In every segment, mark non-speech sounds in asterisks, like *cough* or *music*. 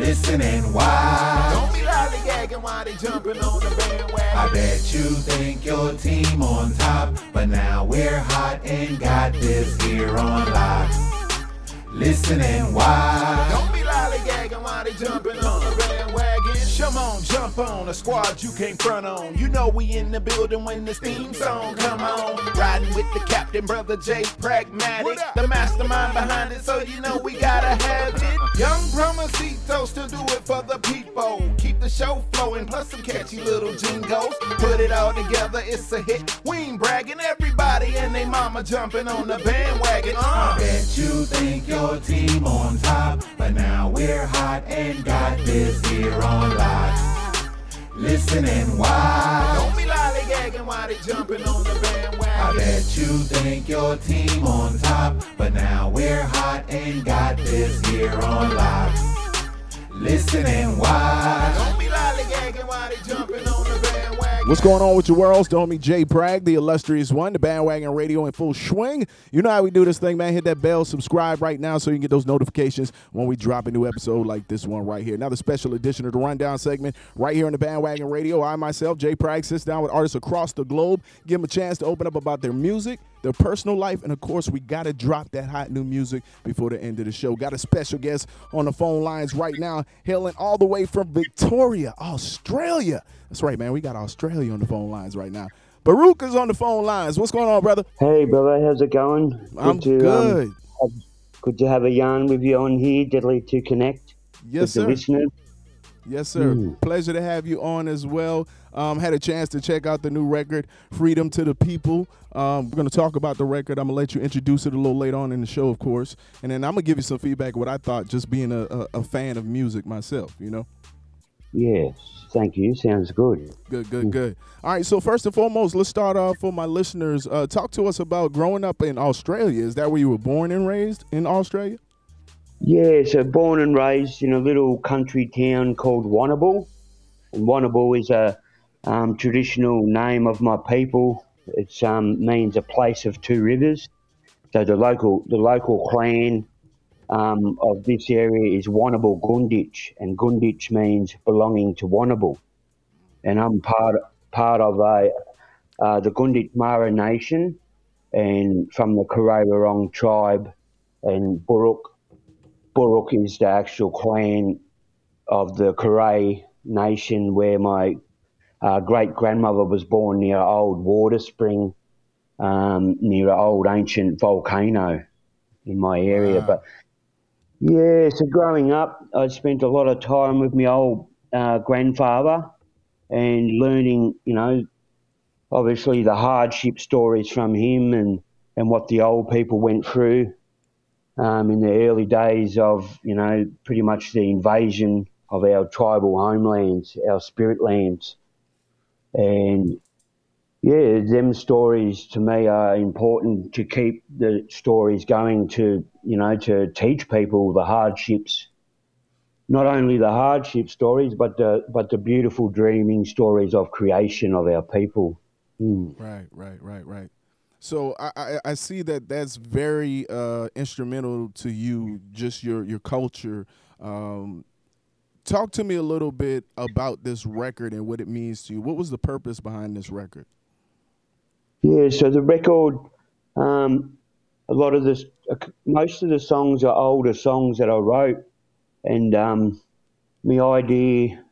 Listen and watch. Don't be lollygagging while they jumping on the bandwagon. I bet you think your team on top, but now we're hot and got this here on lock. Listen and watch. Don't be lollygagging while they jumping on the bandwagon. Come on, jump on a squad you can't front on. You know we in the building when this theme song come on. Riding with the captain, brother Jay Pragmatic, the mastermind behind it, so you know we gotta have it. Young Promosito still do it for the people. Keep the show flowing, plus some catchy little jingles. Put it all together, it's a hit. We ain't bragging, everybody and they mama jumping on the bandwagon. I Uh. bet you think your team on top, but now we're hot and got this here on lock. Listen and watch. Don't be lollygagging while they jumping on the bandwagon. I bet you think your team on top, but now we're hot and got this here on lock. Listen and watch. Don't be lollygagging while they jumping on. What's going on with your worlds? The homie Jay Bragg, the illustrious one, the bandwagon radio in full swing. You know how we do this thing, man. Hit that bell, subscribe right now so you can get those notifications when we drop a new episode like this one right here. Another special edition of the Rundown segment right here on the bandwagon radio. I myself, Jay Bragg, sits down with artists across the globe, give them a chance to open up about their music, their personal life, and of course, we got to drop that hot new music before the end of the show. Got a special guest on the phone lines right now, hailing all the way from Victoria, Australia. That's right, man. We got Australia on the phone lines right now. Boorook is on the phone lines. What's going on, brother? Hey, brother, how's it going? Good I'm to, um, good. have- good to have a yarn with you on here. Deadly to connect yes, sir. Yes, sir. Mm. Pleasure to have you on as well. Um, had a chance to check out the new record, Freedom to the People. Um, we're going to talk about the record. I'm going to let you introduce it a little later on in the show, of course. And then I'm going to give you some feedback what I thought just being a, a, a fan of music myself, you know? Yes, thank you. Sounds good. Good, good, good. All right, so first and foremost, let's start off for my listeners. Uh, talk to us about growing up in Australia. Is that where you were born and raised in Australia? Yeah, so born and raised in a little country town called Warrnambool. And Warrnambool is a um, traditional name of my people. It um, means a place of two rivers. So the local the local clan um, of this area is Warrnambool Gunditj, and Gunditj means belonging to Warrnambool. And I'm part part of a uh, the Gunditj Mara Nation, and from the Karawarong tribe, and Boorook Boorook is the actual clan of the Karay Nation where my uh, great grandmother was born near an old water spring um, near an old ancient volcano in my area. Wow. But yeah, so growing up, I spent a lot of time with my old uh, grandfather and learning, you know, obviously the hardship stories from him and, and what the old people went through um, in the early days of, you know, pretty much the invasion of our tribal homelands, our spirit lands. And yeah, them stories to me are important to keep the stories going to, you know, to teach people the hardships, not only the hardship stories, but the, but the beautiful dreaming stories of creation of our people. Mm. Right, right, right, right. So I, I, I see that that's very uh, instrumental to you, just your your culture. Um, talk to me a little bit about this record and what it means to you. What was the purpose behind this record? Yeah, so the record, um, a lot of this, most of the songs are older songs that I wrote, and um, my idea,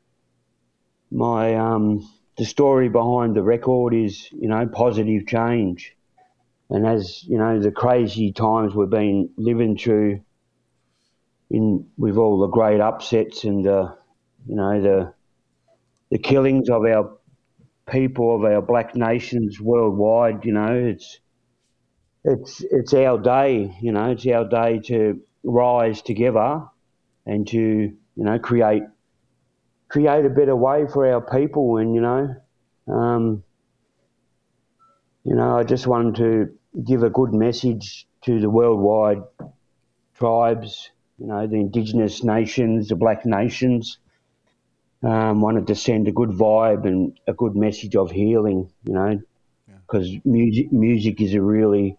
my um, the story behind the record is, you know, positive change, and as you know, the crazy times we've been living through, in with all the great upsets and uh, you know the the killings of our people of our black nations worldwide. You know, it's it's it's our day. You know, it's our day to rise together and to you know, create create a better way for our people, and you know, um, you know, I just wanted to give a good message to the worldwide tribes, you know, the indigenous nations, the black nations. Um, wanted to send a good vibe and a good message of healing, you know, because yeah. music music is a really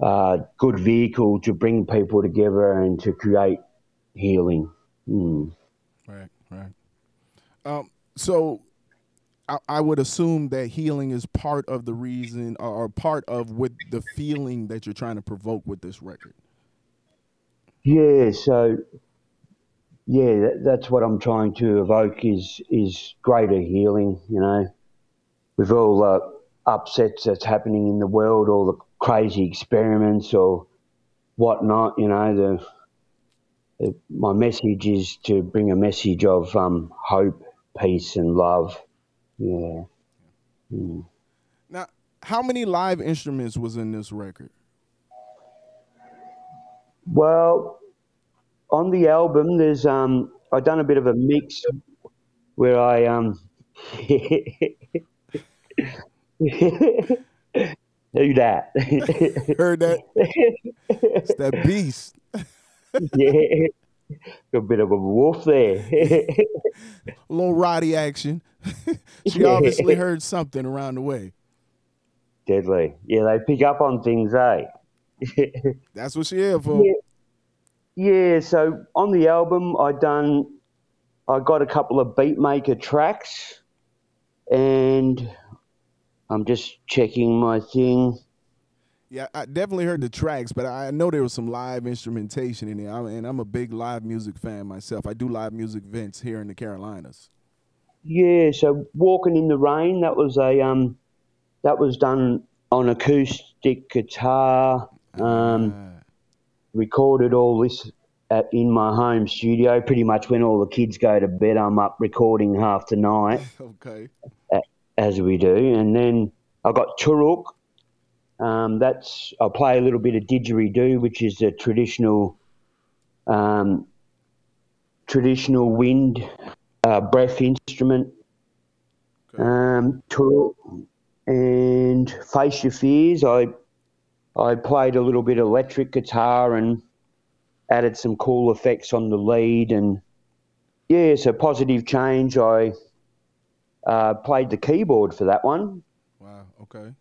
uh, good vehicle to bring people together and to create healing. Mm. Right, right. Um, so I, I, would assume that healing is part of the reason or part of what the feeling that you're trying to provoke with this record. Yeah, so yeah, that, that's what I'm trying to evoke is is greater healing. You know, with all the upsets that's happening in the world, all the crazy experiments or whatnot. You know, the, the my message is to bring a message of um, hope, peace, and love. Yeah. Mm. Now, how many live instruments was in this record? Well, on the album, there's um, I've done a bit of a mix where I um. *laughs* That? *laughs* Heard that? It's that beast. *laughs* yeah. A bit of a wolf there. a little Roddy action. she obviously heard something around the way. Deadly. Yeah, they pick up on things, eh? *laughs* That's what she here for. Yeah. yeah, so on the album I done I got a couple of beatmaker tracks and I'm just checking my thing. Yeah, I definitely heard the tracks, but I know there was some live instrumentation in there, and I'm a big live music fan myself. I do live music events here in the Carolinas. Yeah, so walking in the rain that was a um, that was done on acoustic guitar. Um. Recorded all this at, in my home studio. Pretty much when all the kids go to bed, I'm up recording half the night. *laughs* okay as we do. And then I got Turuk. Um, that's I play a little bit of didgeridoo, which is a traditional um, traditional wind uh, breath instrument. Okay. Um, Turuk and Face Your Fears. I I played a little bit of electric guitar and added some cool effects on the lead and yeah, so positive change. I uh, played the keyboard for that one. Wow. Okay.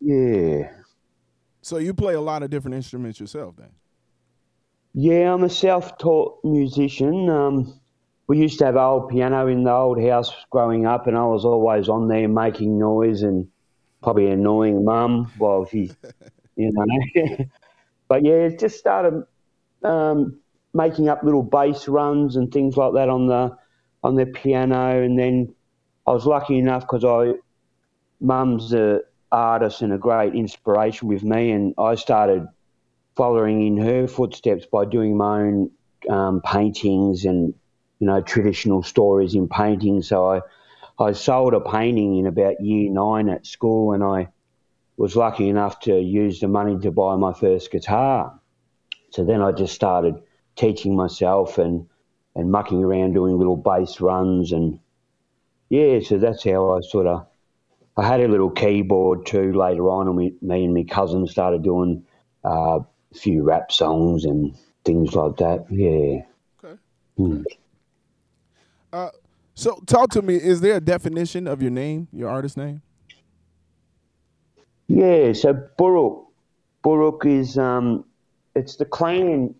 Yeah. So you play a lot of different instruments yourself, then? Yeah, I'm a self-taught musician. Um, we used to have old piano in the old house growing up, and I was always on there making noise and probably annoying mum while she, *laughs* you know. *laughs* but yeah, just started um, making up little bass runs and things like that on the on the piano, and then I was lucky enough because I, mum's an artist and a great inspiration with me, and I started following in her footsteps by doing my own um, paintings and you know traditional stories in painting. So I, I sold a painting in about year nine at school, and I was lucky enough to use the money to buy my first guitar. So then I just started teaching myself and and mucking around doing little bass runs and yeah, so that's how I sort of. I had a little keyboard too later on, and we, me and my cousin started doing uh, a few rap songs and things like that. Yeah. Okay. Mm. Uh, so, talk to me. Is there a definition of your name, your artist name? Yeah. So Boorook, Boorook is um, it's the clan.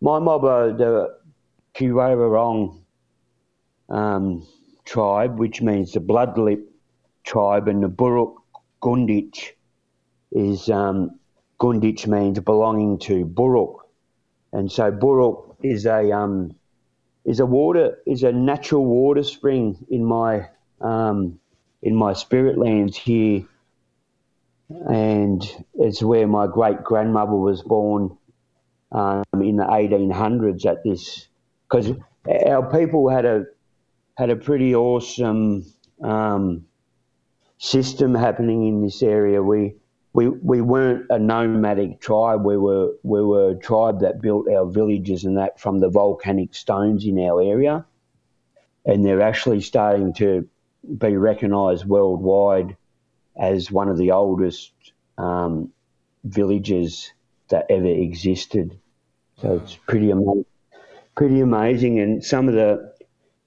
My mob are the Kiwararong um, tribe, which means the Bloodlip tribe, and the Boorook Gunditj is um, Gunditj means belonging to Boorook, and so Boorook is a um, is a water is a natural water spring in my um, in my spirit lands here, and it's where my great grandmother was born um, in the 1800s. At this, because our people had a had a pretty awesome um, system happening in this area. We we we weren't a nomadic tribe. We were we were a tribe that built our villages and that from the volcanic stones in our area, and they're actually starting to be recognised worldwide as one of the oldest um, villages that ever existed. So it's pretty amazing, pretty amazing. And some of the,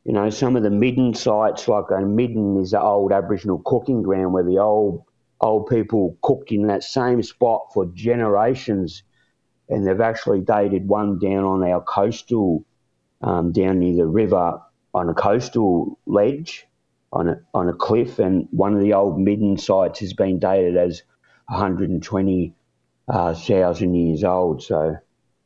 you know, some of the midden sites, like a midden is the old Aboriginal cooking ground where the old old people cooked in that same spot for generations, and they've actually dated one down on our coastal, um, down near the river on a coastal ledge, on a on a cliff, and one of the old midden sites has been dated as 120,000 uh, years old. So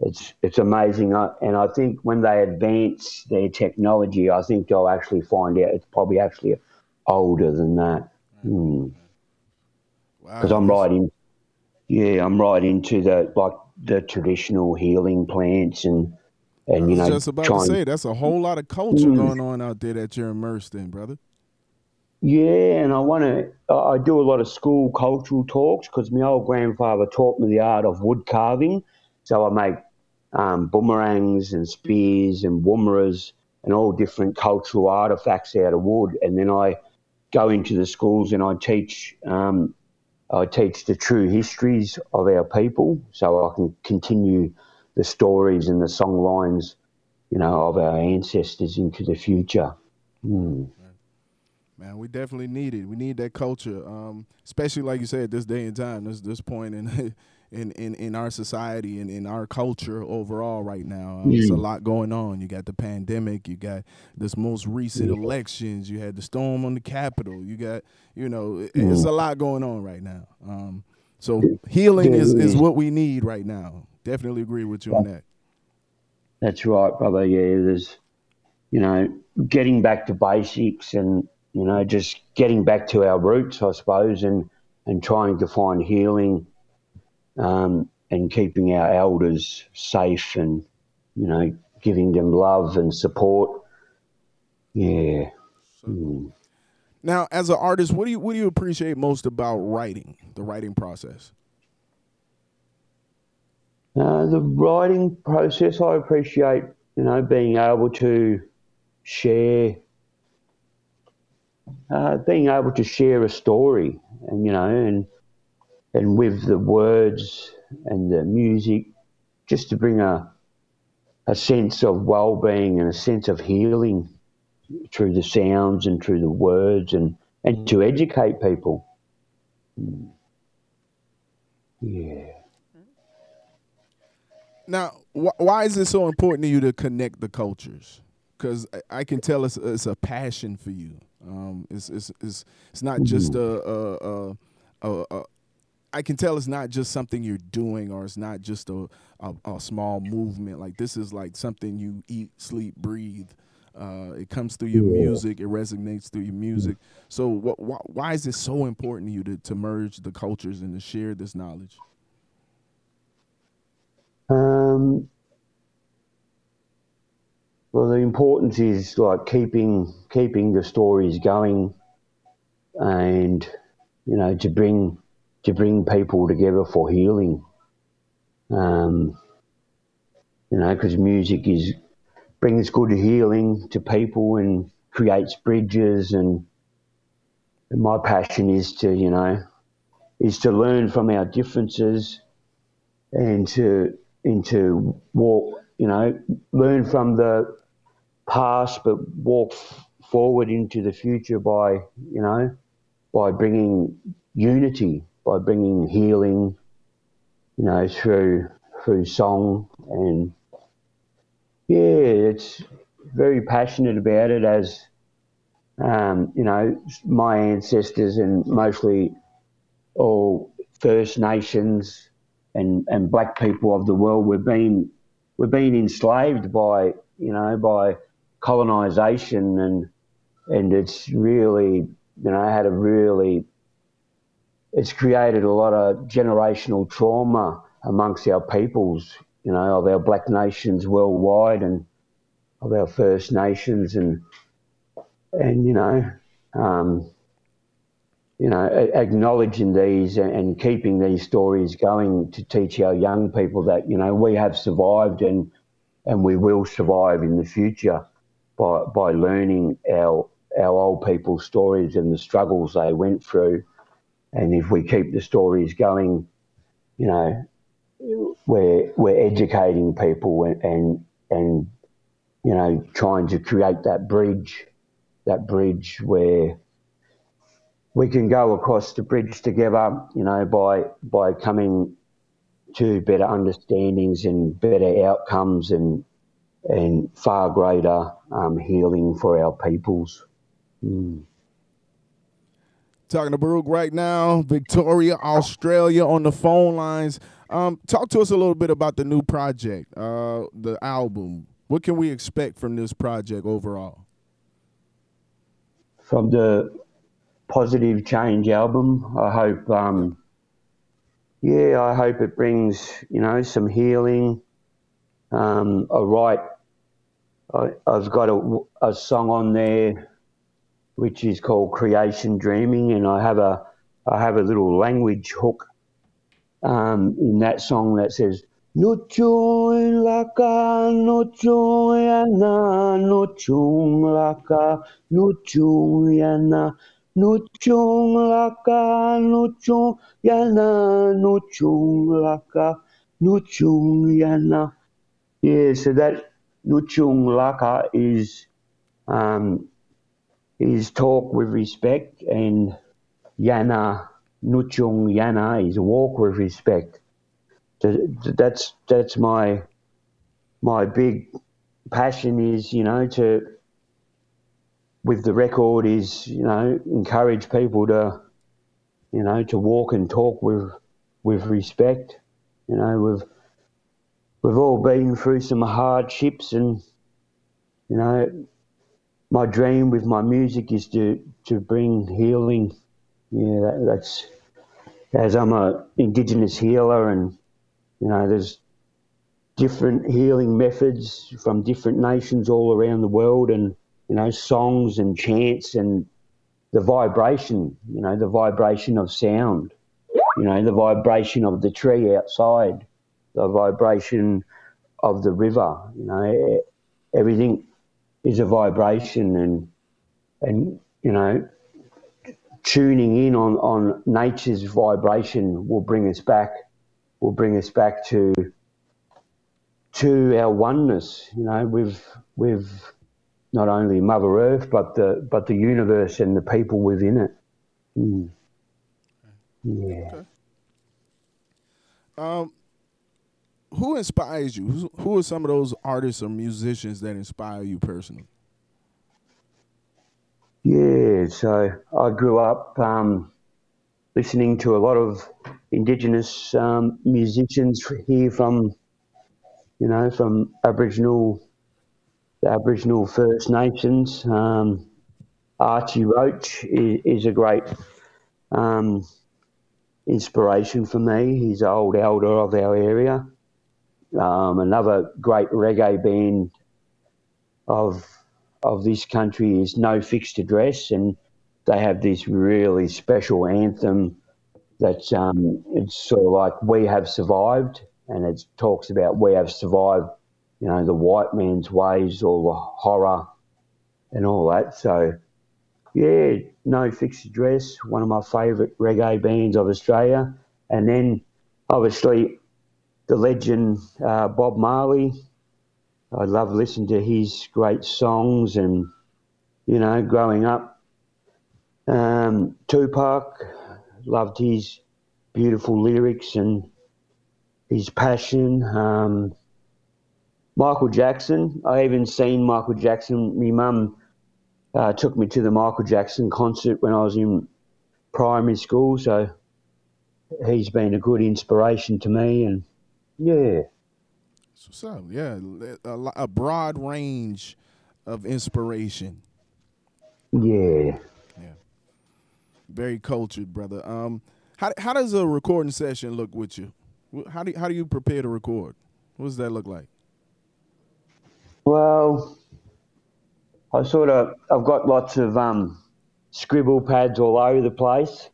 it's it's amazing, and I think when they advance their technology, I think they'll actually find out it's probably actually older than that. Mm because wow. I'm right in, yeah, I'm right into the like the traditional healing plants and and you know. Just about to say that's a whole lot of culture mm, going on out there that you're immersed in, brother. Yeah, and I want to. I do a lot of school cultural talks because my old grandfather taught me the art of wood carving. So I make um, boomerangs and spears and woomeras and all different cultural artifacts out of wood, and then I go into the schools and I teach um, I teach the true histories of our people so I can continue the stories and the song lines, you know, of our ancestors into the future. Mm. Man, we definitely need it. We need that culture, um, especially like you said, this day and time, this this point in *laughs* in, in, in our society and in our culture overall right now. Um, There's a lot going on. You got the pandemic. You got this most recent elections. You had the storm on the Capitol. You got you know it's a lot going on right now. Um, so healing is, is what we need right now. Definitely agree with you on that. That's right, brother. Yeah, there's you know getting back to basics and you know, just getting back to our roots, I suppose, and, and trying to find healing um, and keeping our elders safe and, you know, giving them love and support. Yeah. Mm. Now, as an artist, what do you what do you appreciate most about writing, the writing process? Uh, the writing process, I appreciate, you know, being able to share uh, being able to share a story, and you know, and and with the words and the music, just to bring a a sense of well-being and a sense of healing through the sounds and through the words, and and to educate people. Yeah. Now, wh- why is it so important to you to connect the cultures? Because I, I can tell it's, it's a passion for you. Um, it's, it's, it's, it's not just a, a, a, a, I can tell it's not just something you're doing or it's not just a, a, a small movement. Like this is like something you eat, sleep, breathe. Uh, it comes through your music. It resonates through your music. So, what, why, why is it so important to you to, to merge the cultures and to share this knowledge? Um, well, the importance is like keeping keeping the stories going, and you know to bring to bring people together for healing. Um, you know, because music is brings good healing to people and creates bridges, and, my passion is to you know is to learn from our differences and to and to walk you know learn from the past, but walk forward into the future by, you know, by bringing unity, by bringing healing, you know, through through song and yeah, it's very passionate about it as um, you know, my ancestors and mostly all First Nations and, and black people of the world, we've been we've been enslaved by you know by colonization and and it's really you know had a really it's created a lot of generational trauma amongst our peoples you know of our black nations worldwide and of our First Nations and and you know um, you know, acknowledging these and keeping these stories going to teach our young people that you know we have survived and and we will survive in the future by by learning our our old people's stories and the struggles they went through. And if we keep the stories going, you know, we're we're educating people and and, you know trying to create that bridge, that bridge where we can go across the bridge together, you know, by by coming to better understandings and better outcomes and and far greater um, healing for our peoples. Mm. Talking to Boorook right now, Victoria, Australia, on the phone lines. Um, talk to us a little bit about the new project, uh, the album. What can we expect from this project overall? From the Positive Change album, I hope, um, yeah, I hope it brings, you know, some healing, um, a right. I, have got a, a song on there which is called Creation Dreaming, and I have a I have a little language hook um, in that song that says No chung laka, no chung yana, no chung laka, no chung yana, no chung laka, no chung yana, no chung laka, no chung yana. Yeah, so that Nuchung Laka is um, is talk with respect, and Yana Nuchung Yana is walk with respect. That's that's my my big passion is you know to with the record is you know encourage people to you know to walk and talk with with respect. You know we've we've all been through some hardships and you know my dream with my music is to to bring healing. Yeah, that, that's as I'm a indigenous healer, and you know, there's different healing methods from different nations all around the world, and you know, songs and chants and the vibration. You know, the vibration of sound. You know, the vibration of the tree outside, the vibration of the river. You know, everything is a vibration and and you know tuning in on, on nature's vibration will bring us back will bring us back to to our oneness you know with with not only mother earth but the but the universe and the people within it mm. yeah okay. um who inspires you? Who are some of those artists or musicians that inspire you personally? Yeah, so I grew up um, listening to a lot of Indigenous um, musicians here from, you know, from Aboriginal, the Aboriginal First Nations. Um, Archie Roach is, is a great um, inspiration for me. He's an old elder of our area. Um, another great reggae band of of this country is No Fixed Address, and they have this really special anthem that's um, it's sort of like We Have Survived, and it talks about we have survived, you know, the white man's ways, or the horror and all that. So, yeah, No Fixed Address, one of my favourite reggae bands of Australia. And then, obviously, the legend uh, Bob Marley. I love listening to his great songs and, you know, growing up. Um, Tupac, loved his beautiful lyrics and his passion. Um, Michael Jackson, I even seen Michael Jackson. My mum uh, took me to the Michael Jackson concert when I was in primary school, so he's been a good inspiration to me and yeah. What's up? Yeah, a, a broad range of inspiration. Yeah. Yeah. Very cultured, brother. Um, how how does a recording session look with you? How do you, how do you prepare to record? What does that look like? Well, I sort of I've got lots of um, scribble pads all over the place.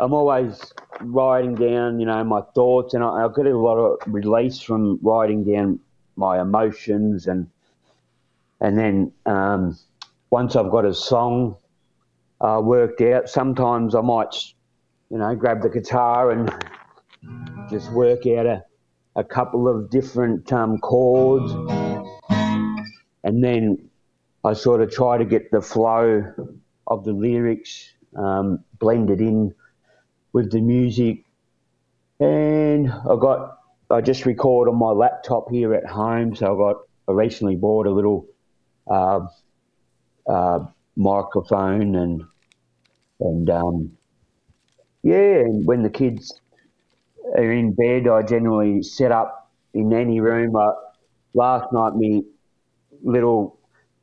I'm always writing down, you know, my thoughts, and I, I get a lot of release from writing down my emotions, and and then um, once I've got a song uh, worked out, sometimes I might, you know, grab the guitar and just work out a, a couple of different um, chords, and then I sort of try to get the flow of the lyrics um, blended in with the music. And I got, I just record on my laptop here at home. So I got, I recently bought a little uh, uh, microphone and, and um, yeah, and when the kids are in bed, I generally set up in any room. But last night, me little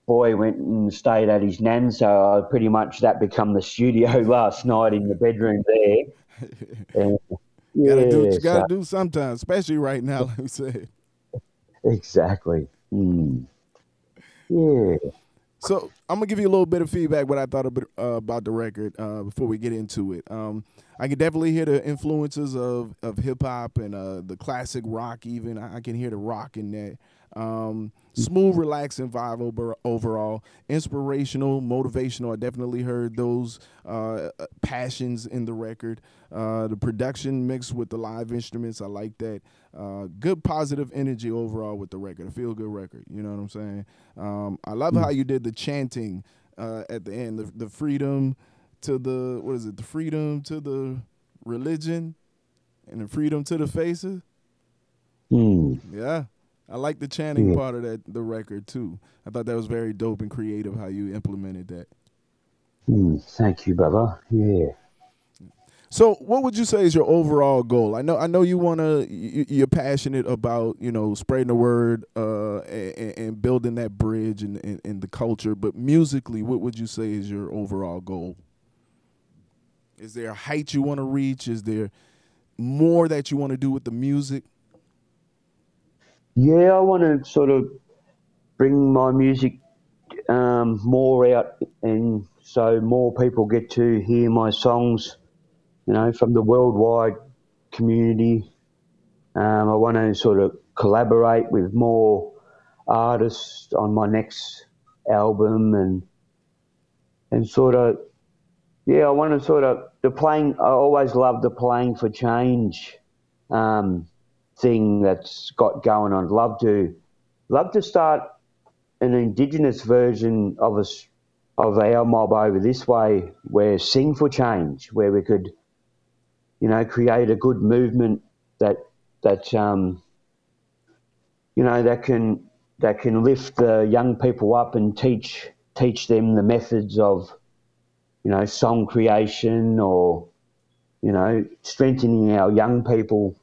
boy went and stayed at his nan, so I pretty much that become the studio *laughs* last night in the bedroom there. And, *laughs* yeah, gotta do what you gotta so, do sometimes, especially right now, like we said. *laughs* Exactly. Mm. Yeah. So I'm gonna give you a little bit of feedback what I thought about, uh, about the record uh, before we get into it. Um, I can definitely hear the influences of, of hip hop and uh, the classic rock. Even I, I can hear the rock in there. Um, smooth, relaxing vibe over, overall. Inspirational, motivational. I definitely heard those uh, passions in the record. Uh, the production mixed with the live instruments, I like that. Uh, good positive energy overall with the record. A feel good record. You know what I'm saying? Um, I love how you did the chanting uh, at the end. The, the freedom to the what is it? The freedom to the religion and the freedom to the faces. Mm. Yeah. I like the chanting yeah. part of that the record too. I thought that was very dope and creative how you implemented that. Mm, thank you, brother. Yeah. So, what would you say is your overall goal? I know, I know you want to. You're passionate about you know spreading the word uh, and, and, building that bridge and in, in, the culture. But musically, what would you say is your overall goal? Is there a height you want to reach? Is there more that you want to do with the music? Yeah, I want to sort of bring my music um, more out, and so more people get to hear my songs. You know, from the worldwide community. Um, I want to sort of collaborate with more artists on my next album, and and sort of yeah, I want to sort of the playing. I always love the playing for change. Um, thing that's got going on. Love to love to start an indigenous version of us of our mob over this way, where sing for change, where we could, you know, create a good movement that that um, you know that can that can lift the young people up and teach teach them the methods of you know song creation or you know strengthening our young people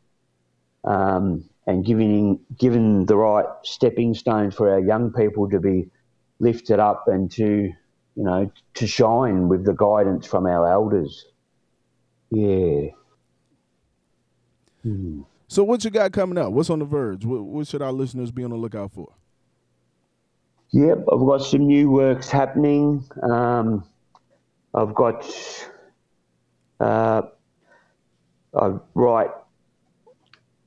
um, and giving given the right stepping stones for our young people to be lifted up and to you know to shine with the guidance from our elders. Yeah. Hmm. So what you got coming up? What's on the verge? What, what, should our listeners be on the lookout for? Yep, I've got some new works happening. Um, I've got uh, I write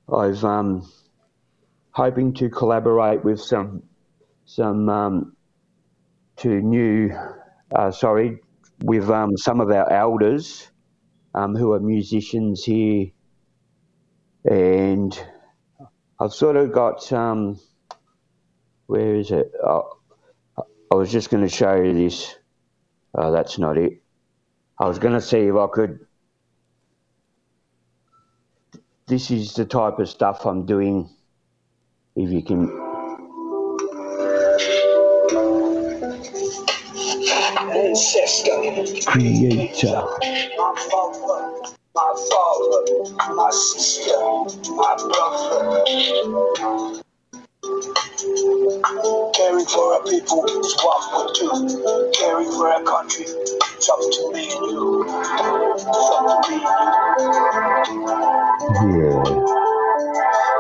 I was um, hoping to collaborate with some some um, to new, uh, sorry, with um, some of our elders um, who are musicians here, and I've sort of got um, where is it? Oh, I was just going to show you this. Oh, that's not it. I was going to see if I could this is the type of stuff I'm doing. If you can. Ancestor. Creator. My father, my father, my sister, my brother. Caring for our people is what we do. Caring for our country, is up to me and you. It's up to me and you. Yeah.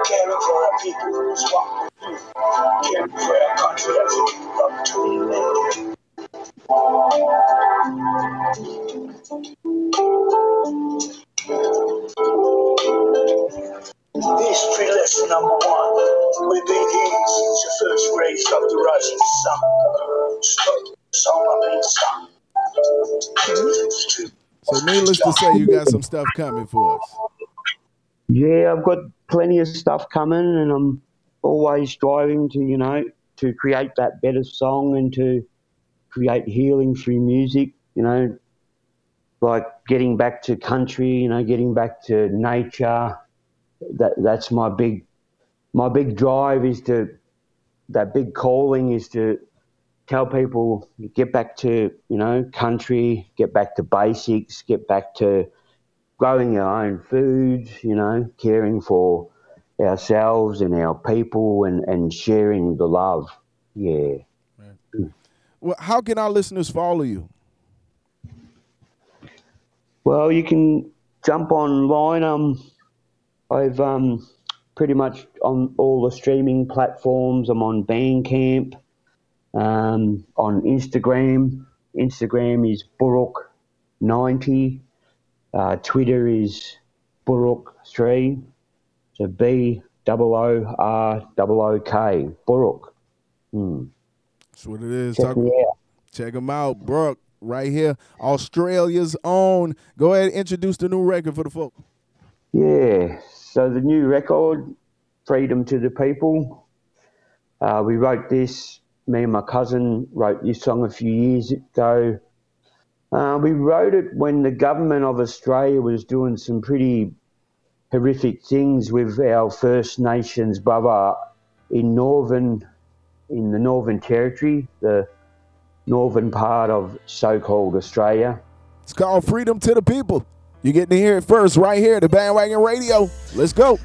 Caring for our people is what we do. Caring for our country, is up to me and you. History lesson number one. We've been here since so, needless to say, you got some stuff coming for us. Yeah, I've got plenty of stuff coming, and I'm always striving to, you know, to create that better song and to create healing through music. You know, like getting back to country, you know, getting back to nature. That that's my big my big drive is to that big calling is to tell people get back to you know country, get back to basics, get back to growing your own food, you know, caring for ourselves and our people and, and sharing the love. Yeah. Well, how can our listeners follow you? Well, you can jump online. Um, I've um, pretty much on all the streaming platforms. I'm on Bandcamp, um, on Instagram. Instagram is Boorook90. Uh, Twitter is Boorook3. So B O O R O O K. Boorook. Hmm. That's what it is. Check, Talk, check them out, Boorook right here, Australia's own. Go ahead and introduce the new record for the folk. Yeah, so the new record, Freedom to the People. Uh, we wrote this, me and my cousin wrote this song a few years ago. Uh, we wrote it when the government of Australia was doing some pretty horrific things with our First Nations brother in Northern, in the Northern Territory, the northern part of so-called Australia. It's called Freedom to the People. You're getting to hear it first right here at the Bandwagon Radio. Let's go.